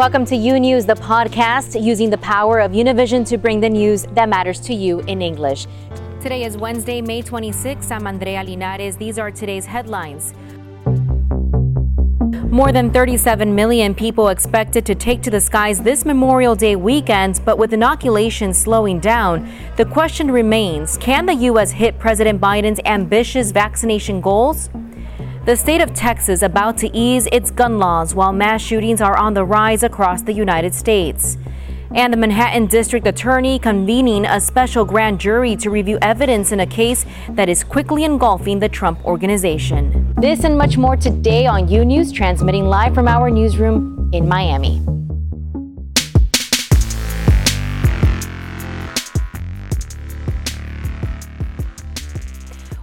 Welcome to U News, the podcast using the power of Univision to bring the news that matters to you in English. Today is Wednesday, May 26. I'm Andrea Linares. These are today's headlines. More than 37 million people expected to take to the skies this Memorial Day weekend, but with inoculation slowing down, the question remains can the U.S. hit President Biden's ambitious vaccination goals? The state of Texas about to ease its gun laws while mass shootings are on the rise across the United States. And the Manhattan District Attorney convening a special grand jury to review evidence in a case that is quickly engulfing the Trump organization. This and much more today on U News, transmitting live from our newsroom in Miami.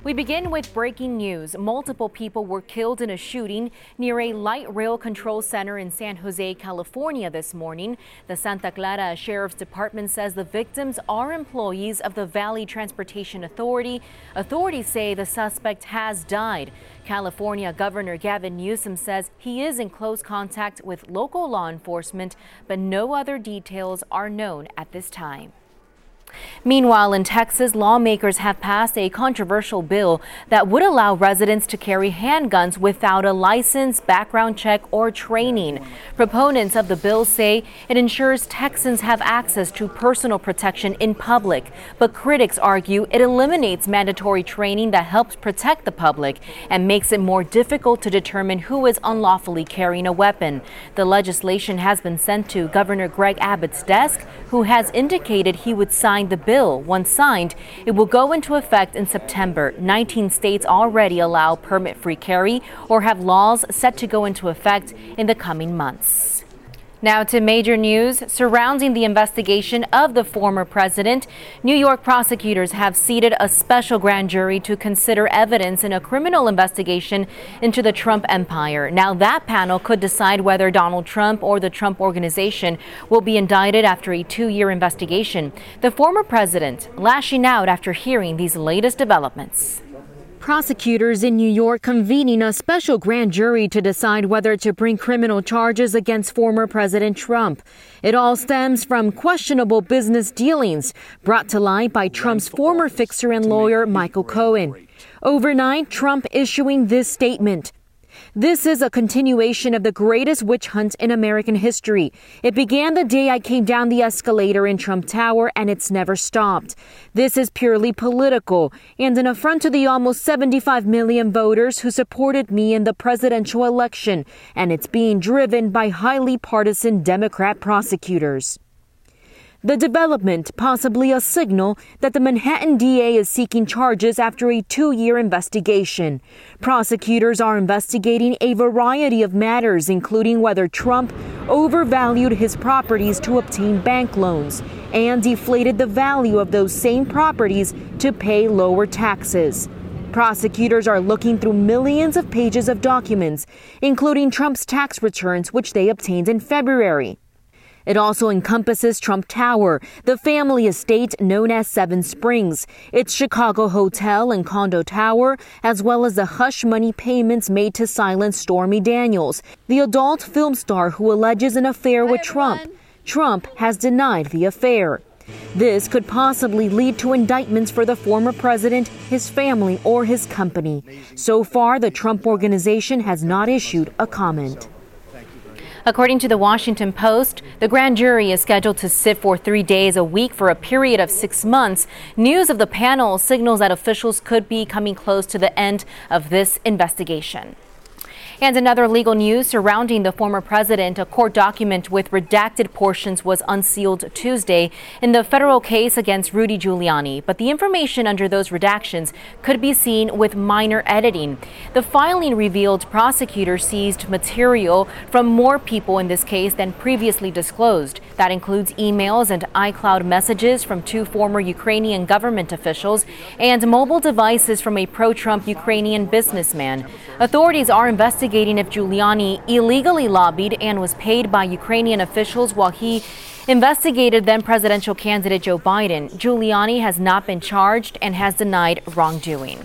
We begin with breaking news. Multiple people were killed in a shooting near a light rail control center in San Jose, California this morning. The Santa Clara Sheriff's Department says the victims are employees of the Valley Transportation Authority. Authorities say the suspect has died. California Governor Gavin Newsom says he is in close contact with local law enforcement, but no other details are known at this time. Meanwhile, in Texas, lawmakers have passed a controversial bill that would allow residents to carry handguns without a license, background check, or training. Proponents of the bill say it ensures Texans have access to personal protection in public, but critics argue it eliminates mandatory training that helps protect the public and makes it more difficult to determine who is unlawfully carrying a weapon. The legislation has been sent to Governor Greg Abbott's desk, who has indicated he would sign the bill. Once signed, it will go into effect in September. 19 states already allow permit free carry or have laws set to go into effect in the coming months. Now to major news surrounding the investigation of the former president. New York prosecutors have seated a special grand jury to consider evidence in a criminal investigation into the Trump empire. Now that panel could decide whether Donald Trump or the Trump organization will be indicted after a two-year investigation. The former president lashing out after hearing these latest developments. Prosecutors in New York convening a special grand jury to decide whether to bring criminal charges against former President Trump. It all stems from questionable business dealings brought to light by Trump's former fixer and lawyer Michael Cohen. Overnight, Trump issuing this statement. This is a continuation of the greatest witch hunt in American history. It began the day I came down the escalator in Trump Tower and it's never stopped. This is purely political and an affront to the almost 75 million voters who supported me in the presidential election, and it's being driven by highly partisan Democrat prosecutors. The development, possibly a signal that the Manhattan DA is seeking charges after a two year investigation. Prosecutors are investigating a variety of matters, including whether Trump overvalued his properties to obtain bank loans and deflated the value of those same properties to pay lower taxes. Prosecutors are looking through millions of pages of documents, including Trump's tax returns, which they obtained in February. It also encompasses Trump Tower, the family estate known as Seven Springs, its Chicago hotel and condo tower, as well as the hush money payments made to silence Stormy Daniels, the adult film star who alleges an affair with Trump. Trump has denied the affair. This could possibly lead to indictments for the former president, his family, or his company. So far, the Trump organization has not issued a comment. According to the Washington Post, the grand jury is scheduled to sit for three days a week for a period of six months. News of the panel signals that officials could be coming close to the end of this investigation. And another legal news surrounding the former president. A court document with redacted portions was unsealed Tuesday in the federal case against Rudy Giuliani. But the information under those redactions could be seen with minor editing. The filing revealed prosecutors seized material from more people in this case than previously disclosed. That includes emails and iCloud messages from two former Ukrainian government officials and mobile devices from a pro Trump Ukrainian businessman. Authorities are investigating investigating if Giuliani illegally lobbied and was paid by Ukrainian officials while he investigated then presidential candidate Joe Biden. Giuliani has not been charged and has denied wrongdoing.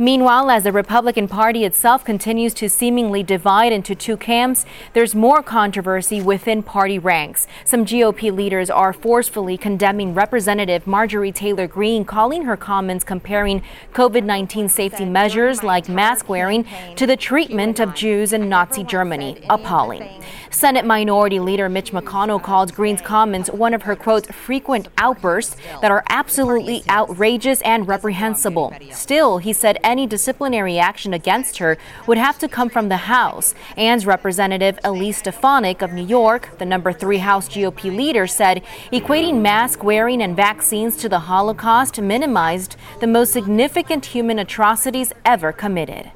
Meanwhile, as the Republican Party itself continues to seemingly divide into two camps, there's more controversy within party ranks. Some GOP leaders are forcefully condemning Representative Marjorie Taylor Greene, calling her comments comparing COVID 19 safety measures like mask wearing to the treatment of Jews in Nazi Germany appalling. Senate Minority Leader Mitch McConnell called Greene's comments one of her, quote, frequent outbursts that are absolutely outrageous and reprehensible. Still, he said any disciplinary action against her would have to come from the House. And Representative Elise Stefanik of New York, the number three House GOP leader, said equating mask wearing and vaccines to the Holocaust minimized the most significant human atrocities ever committed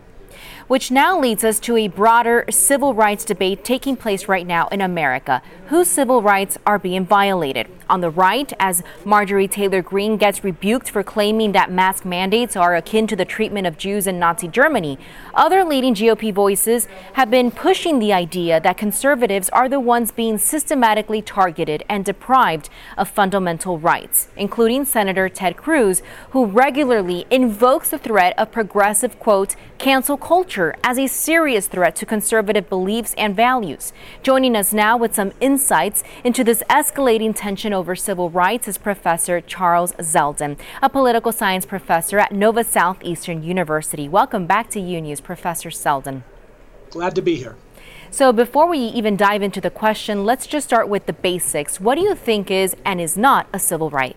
which now leads us to a broader civil rights debate taking place right now in America. Whose civil rights are being violated? On the right, as Marjorie Taylor Greene gets rebuked for claiming that mask mandates are akin to the treatment of Jews in Nazi Germany, other leading GOP voices have been pushing the idea that conservatives are the ones being systematically targeted and deprived of fundamental rights, including Senator Ted Cruz, who regularly invokes the threat of progressive, quote, cancel culture as a serious threat to conservative beliefs and values. Joining us now with some insights into this escalating tension over civil rights is Professor Charles Zelden, a political science professor at Nova Southeastern University. Welcome back to U News, Professor Zelden. Glad to be here. So, before we even dive into the question, let's just start with the basics. What do you think is and is not a civil right?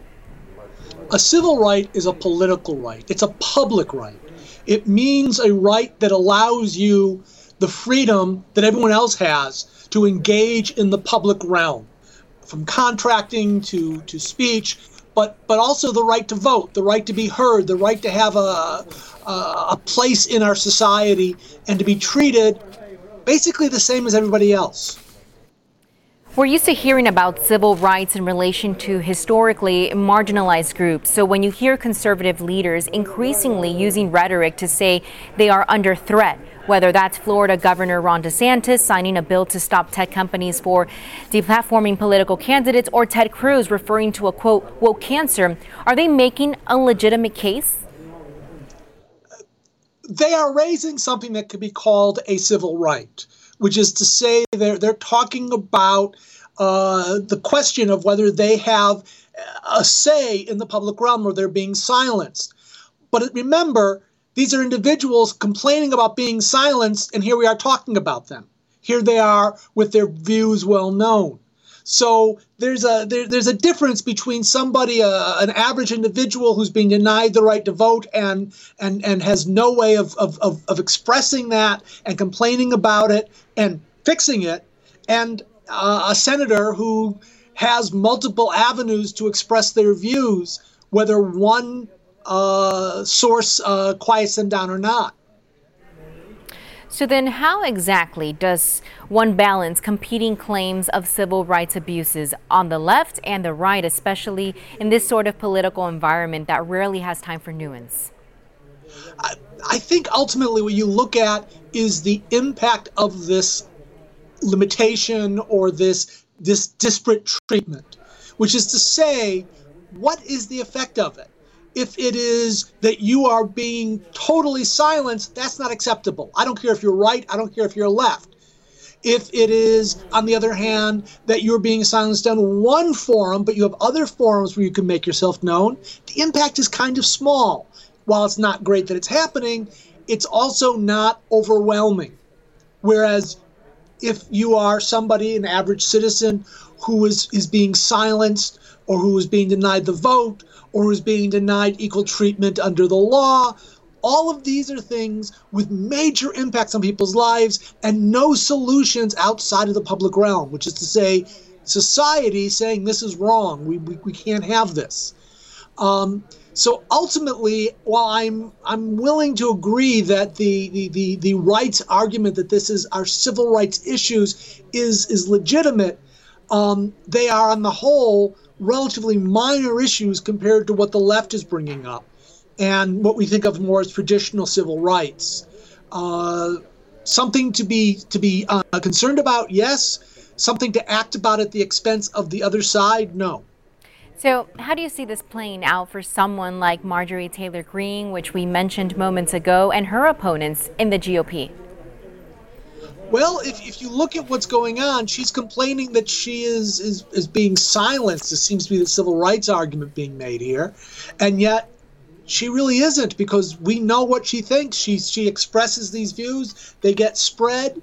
A civil right is a political right, it's a public right. It means a right that allows you the freedom that everyone else has to engage in the public realm, from contracting to, to speech, but, but also the right to vote, the right to be heard, the right to have a, a, a place in our society and to be treated basically the same as everybody else. We're used to hearing about civil rights in relation to historically marginalized groups. So when you hear conservative leaders increasingly using rhetoric to say they are under threat, whether that's Florida Governor Ron DeSantis signing a bill to stop tech companies for deplatforming political candidates, or Ted Cruz referring to a quote, woke cancer, are they making a legitimate case? They are raising something that could be called a civil right which is to say they're, they're talking about uh, the question of whether they have a say in the public realm or they're being silenced. But remember, these are individuals complaining about being silenced, and here we are talking about them. Here they are with their views well known. So there's a there, there's a difference between somebody, uh, an average individual who's being denied the right to vote and and and has no way of of, of, of expressing that and complaining about it and fixing it, and uh, a senator who has multiple avenues to express their views, whether one uh, source uh, quiets them down or not. So then how exactly does one balance competing claims of civil rights abuses on the left and the right, especially in this sort of political environment that rarely has time for nuance? I, I think ultimately what you look at is the impact of this limitation or this this disparate treatment, which is to say, what is the effect of it? If it is that you are being totally silenced, that's not acceptable. I don't care if you're right, I don't care if you're left. If it is, on the other hand, that you're being silenced on one forum, but you have other forums where you can make yourself known, the impact is kind of small. While it's not great that it's happening, it's also not overwhelming. Whereas if you are somebody, an average citizen, who is, is being silenced or who is being denied the vote or who's being denied equal treatment under the law. All of these are things with major impacts on people's lives and no solutions outside of the public realm, which is to say, society saying this is wrong. We, we, we can't have this. Um, so ultimately, while I'm I'm willing to agree that the, the, the, the rights argument that this is our civil rights issues is is legitimate, um, they are on the whole relatively minor issues compared to what the left is bringing up and what we think of more as traditional civil rights. Uh, something to be to be uh, concerned about, yes. Something to act about at the expense of the other side, no. So, how do you see this playing out for someone like Marjorie Taylor Greene, which we mentioned moments ago, and her opponents in the GOP? Well, if, if you look at what's going on, she's complaining that she is, is, is being silenced. It seems to be the civil rights argument being made here. And yet, she really isn't because we know what she thinks. She, she expresses these views, they get spread.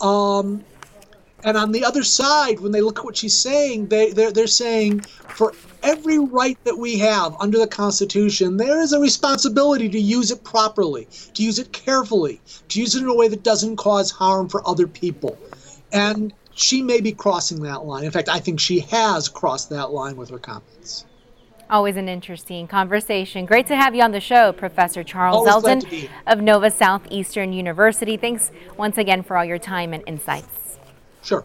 Um, and on the other side, when they look at what she's saying, they, they're, they're saying for every right that we have under the Constitution, there is a responsibility to use it properly, to use it carefully, to use it in a way that doesn't cause harm for other people. And she may be crossing that line. In fact, I think she has crossed that line with her comments. Always an interesting conversation. Great to have you on the show, Professor Charles Zelden of Nova Southeastern University. Thanks once again for all your time and insights. Sure.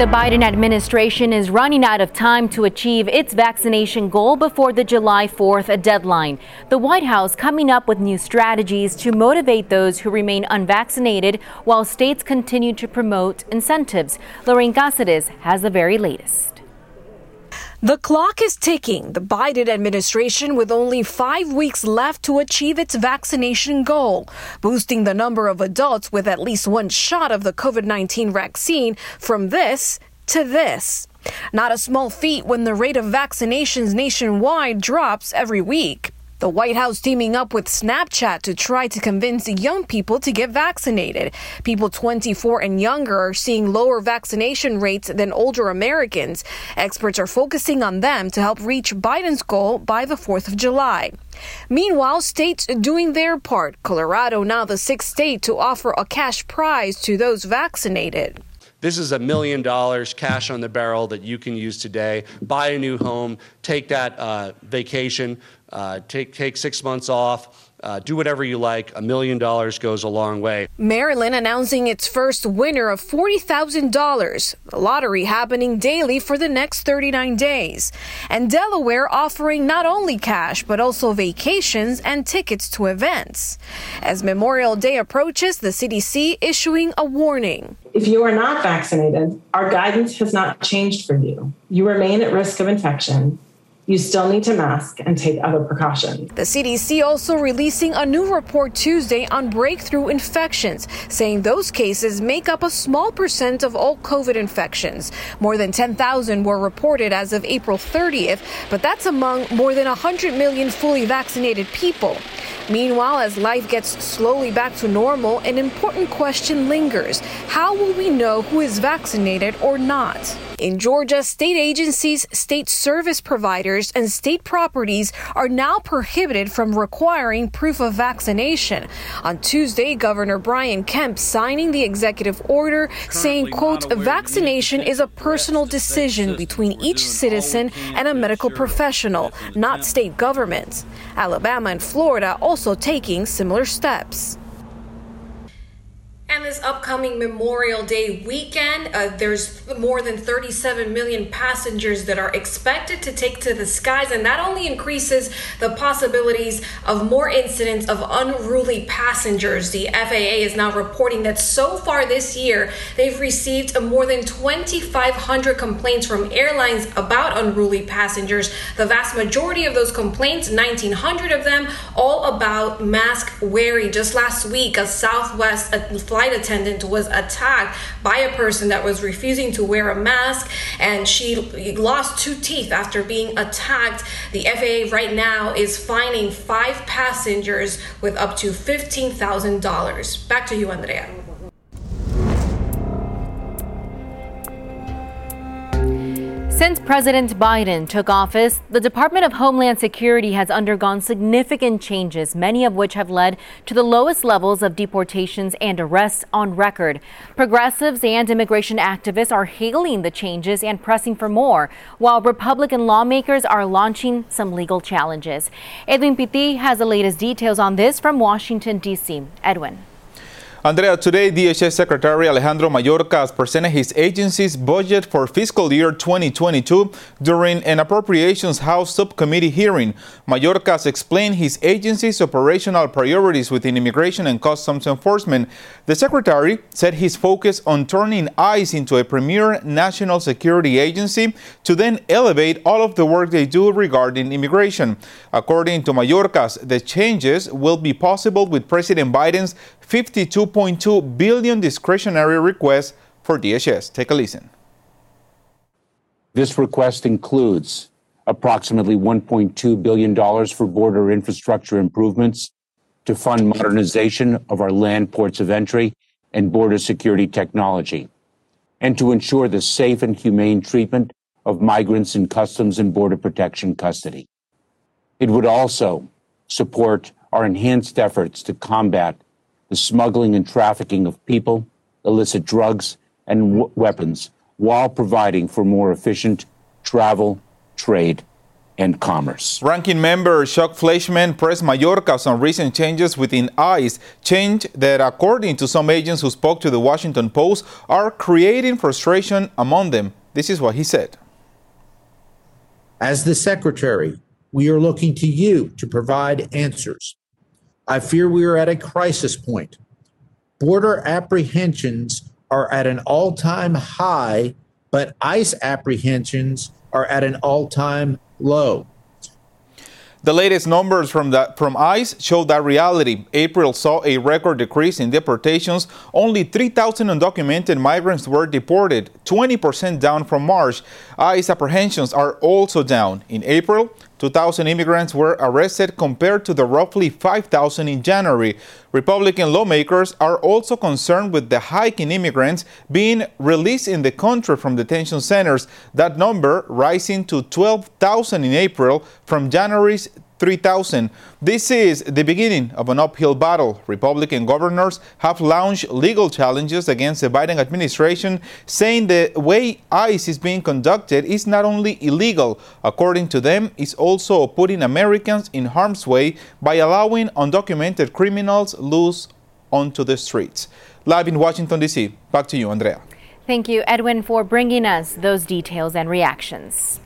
The Biden administration is running out of time to achieve its vaccination goal before the July 4th deadline. The White House coming up with new strategies to motivate those who remain unvaccinated while states continue to promote incentives. Lorraine Cáceres has the very latest. The clock is ticking. The Biden administration with only five weeks left to achieve its vaccination goal, boosting the number of adults with at least one shot of the COVID 19 vaccine from this to this. Not a small feat when the rate of vaccinations nationwide drops every week. The White House teaming up with Snapchat to try to convince young people to get vaccinated. People 24 and younger are seeing lower vaccination rates than older Americans. Experts are focusing on them to help reach Biden's goal by the 4th of July. Meanwhile, states doing their part. Colorado now the sixth state to offer a cash prize to those vaccinated. This is a million dollars cash on the barrel that you can use today. Buy a new home, take that uh, vacation, uh, take, take six months off. Uh, do whatever you like. A million dollars goes a long way. Maryland announcing its first winner of $40,000. The lottery happening daily for the next 39 days. And Delaware offering not only cash, but also vacations and tickets to events. As Memorial Day approaches, the CDC issuing a warning. If you are not vaccinated, our guidance has not changed for you. You remain at risk of infection you still need to mask and take other precautions. The CDC also releasing a new report Tuesday on breakthrough infections, saying those cases make up a small percent of all COVID infections. More than 10,000 were reported as of April 30th, but that's among more than 100 million fully vaccinated people. Meanwhile, as life gets slowly back to normal, an important question lingers. How will we know who is vaccinated or not? In Georgia, state agencies, state service providers, and state properties are now prohibited from requiring proof of vaccination. On Tuesday, Governor Brian Kemp signing the executive order saying, quote, vaccination is a personal decision between each citizen and a medical professional, not state governments. Alabama and Florida also taking similar steps. And this upcoming Memorial Day weekend, uh, there's more than 37 million passengers that are expected to take to the skies, and that only increases the possibilities of more incidents of unruly passengers. The FAA is now reporting that so far this year, they've received more than 2,500 complaints from airlines about unruly passengers. The vast majority of those complaints, 1,900 of them, all about mask wearing. Just last week, a Southwest flight flight attendant was attacked by a person that was refusing to wear a mask, and she lost two teeth after being attacked. The FAA right now is fining five passengers with up to $15,000. Back to you, Andrea. Since President Biden took office, the Department of Homeland Security has undergone significant changes, many of which have led to the lowest levels of deportations and arrests on record. Progressives and immigration activists are hailing the changes and pressing for more, while Republican lawmakers are launching some legal challenges. Edwin Pitti has the latest details on this from Washington, D.C. Edwin. Andrea, today DHS Secretary Alejandro Mayorkas presented his agency's budget for fiscal year 2022 during an Appropriations House subcommittee hearing. Mayorkas explained his agency's operational priorities within immigration and customs enforcement. The secretary said his focus on turning ICE into a premier national security agency to then elevate all of the work they do regarding immigration. According to Mayorkas, the changes will be possible with President Biden's 52.2 billion discretionary request for DHS. Take a listen. This request includes approximately $1.2 billion for border infrastructure improvements to fund modernization of our land ports of entry and border security technology, and to ensure the safe and humane treatment of migrants in customs and border protection custody. It would also support our enhanced efforts to combat the smuggling and trafficking of people, illicit drugs, and w- weapons while providing for more efficient travel, trade, and commerce. Ranking member Chuck Fleischmann pressed Mayorkas on recent changes within ICE, change that, according to some agents who spoke to the Washington Post, are creating frustration among them. This is what he said. As the secretary, we are looking to you to provide answers. I fear we are at a crisis point. Border apprehensions are at an all time high, but ICE apprehensions are at an all time low. The latest numbers from, the, from ICE show that reality. April saw a record decrease in deportations. Only 3,000 undocumented migrants were deported, 20% down from March. ICE apprehensions are also down. In April, 2,000 immigrants were arrested compared to the roughly 5,000 in January. Republican lawmakers are also concerned with the hike in immigrants being released in the country from detention centers, that number rising to 12,000 in April from January's 3,000. This is the beginning of an uphill battle. Republican governors have launched legal challenges against the Biden administration, saying the way ICE is being conducted is not only illegal, according to them, it's also putting Americans in harm's way by allowing undocumented criminals loose onto the streets. Live in Washington, D.C., back to you, Andrea. Thank you, Edwin, for bringing us those details and reactions.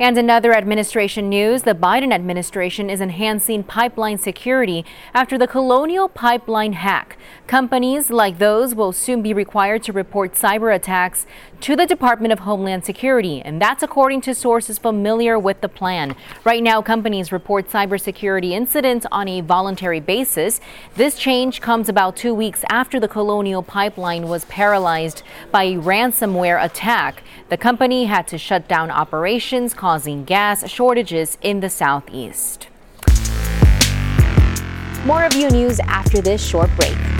And another administration news, the Biden administration is enhancing pipeline security after the Colonial Pipeline hack. Companies like those will soon be required to report cyber attacks to the Department of Homeland Security, and that's according to sources familiar with the plan. Right now, companies report cybersecurity incidents on a voluntary basis. This change comes about two weeks after the Colonial Pipeline was paralyzed by a ransomware attack. The company had to shut down operations, causing gas shortages in the southeast. More of U News after this short break.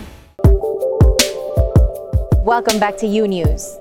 Welcome back to U News.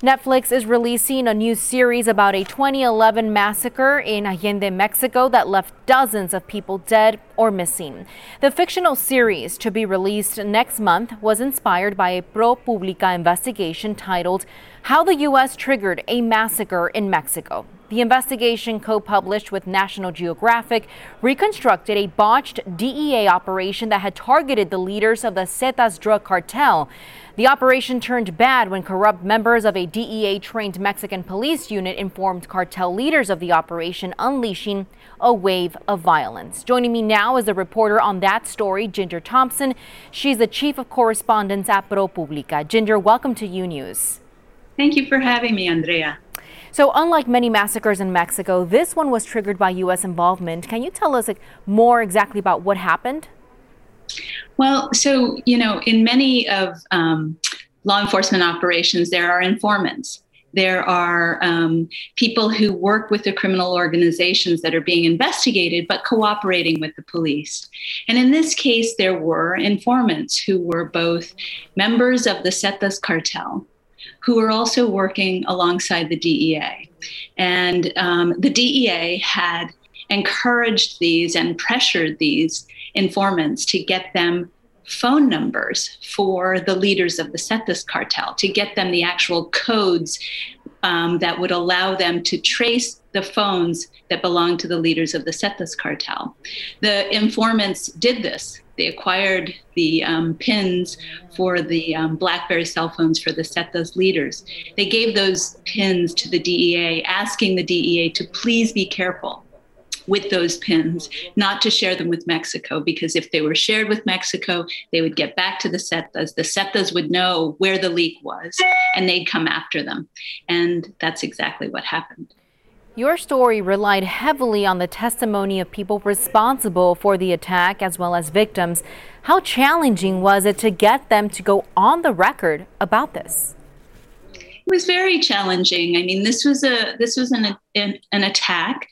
Netflix is releasing a new series about a 2011 massacre in Allende, Mexico that left dozens of people dead or missing. The fictional series, to be released next month, was inspired by a ProPublica investigation titled How the U.S. Triggered a Massacre in Mexico. The investigation, co published with National Geographic, reconstructed a botched DEA operation that had targeted the leaders of the Zetas drug cartel. The operation turned bad when corrupt members of a DEA trained Mexican police unit informed cartel leaders of the operation, unleashing a wave of violence. Joining me now is a reporter on that story, Ginger Thompson. She's the chief of correspondents at ProPublica. Ginger, welcome to U News. Thank you for having me, Andrea. So, unlike many massacres in Mexico, this one was triggered by U.S. involvement. Can you tell us like, more exactly about what happened? Well, so, you know, in many of um, law enforcement operations, there are informants. There are um, people who work with the criminal organizations that are being investigated but cooperating with the police. And in this case, there were informants who were both members of the Zetas cartel who were also working alongside the DEA. And um, the DEA had encouraged these and pressured these informants to get them phone numbers for the leaders of the Zetas cartel, to get them the actual codes um, that would allow them to trace the phones that belong to the leaders of the Zetas cartel. The informants did this. They acquired the um, pins for the um, BlackBerry cell phones for the Zetas leaders. They gave those pins to the DEA, asking the DEA to please be careful with those pins, not to share them with Mexico, because if they were shared with Mexico, they would get back to the Zetas. The Zetas would know where the leak was and they'd come after them. And that's exactly what happened. Your story relied heavily on the testimony of people responsible for the attack as well as victims. How challenging was it to get them to go on the record about this? It was very challenging. I mean, this was a this was an an, an attack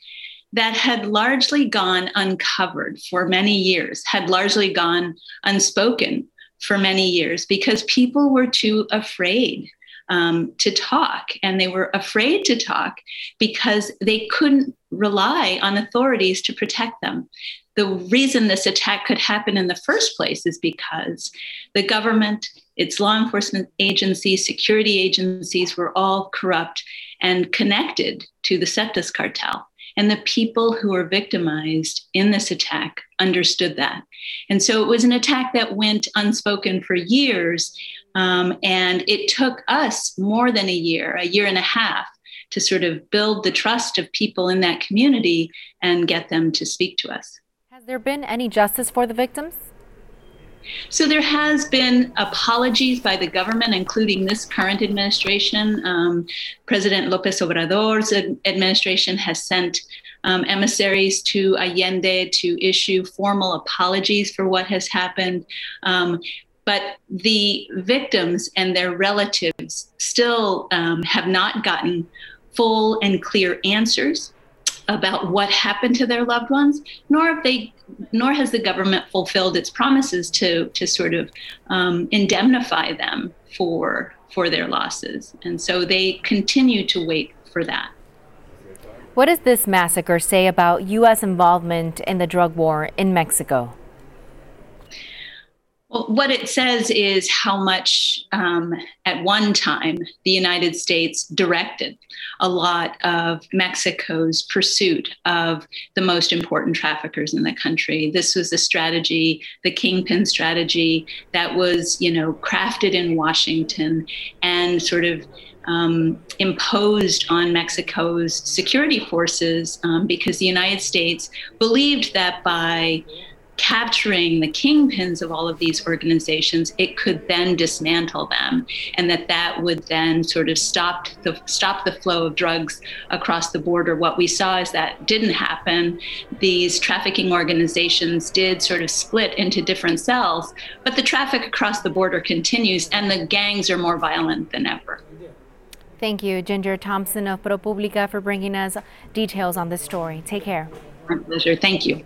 that had largely gone uncovered for many years, had largely gone unspoken for many years because people were too afraid um, to talk. And they were afraid to talk because they couldn't rely on authorities to protect them. The reason this attack could happen in the first place is because the government, its law enforcement agencies, security agencies were all corrupt and connected to the Zetas cartel. And the people who were victimized in this attack understood that. And so it was an attack that went unspoken for years. Um, and it took us more than a year, a year and a half, to sort of build the trust of people in that community and get them to speak to us. Has there been any justice for the victims? So there has been apologies by the government, including this current administration. Um, President Lopez Obrador's administration has sent um, emissaries to Allende to issue formal apologies for what has happened. Um, but the victims and their relatives still um, have not gotten full and clear answers about what happened to their loved ones, nor have they, nor has the government fulfilled its promises to to sort of um, indemnify them for for their losses, and so they continue to wait for that. What does this massacre say about U.S. involvement in the drug war in Mexico? Well, what it says is how much, um, at one time, the United States directed a lot of Mexico's pursuit of the most important traffickers in the country. This was a strategy, the kingpin strategy, that was, you know, crafted in Washington and sort of um, imposed on Mexico's security forces um, because the United States believed that by capturing the kingpins of all of these organizations, it could then dismantle them, and that that would then sort of stop the stop the flow of drugs across the border. What we saw is that didn't happen. These trafficking organizations did sort of split into different cells, but the traffic across the border continues, and the gangs are more violent than ever. Thank you, Ginger Thompson of ProPublica, for bringing us details on this story. Take care. My pleasure. Thank you.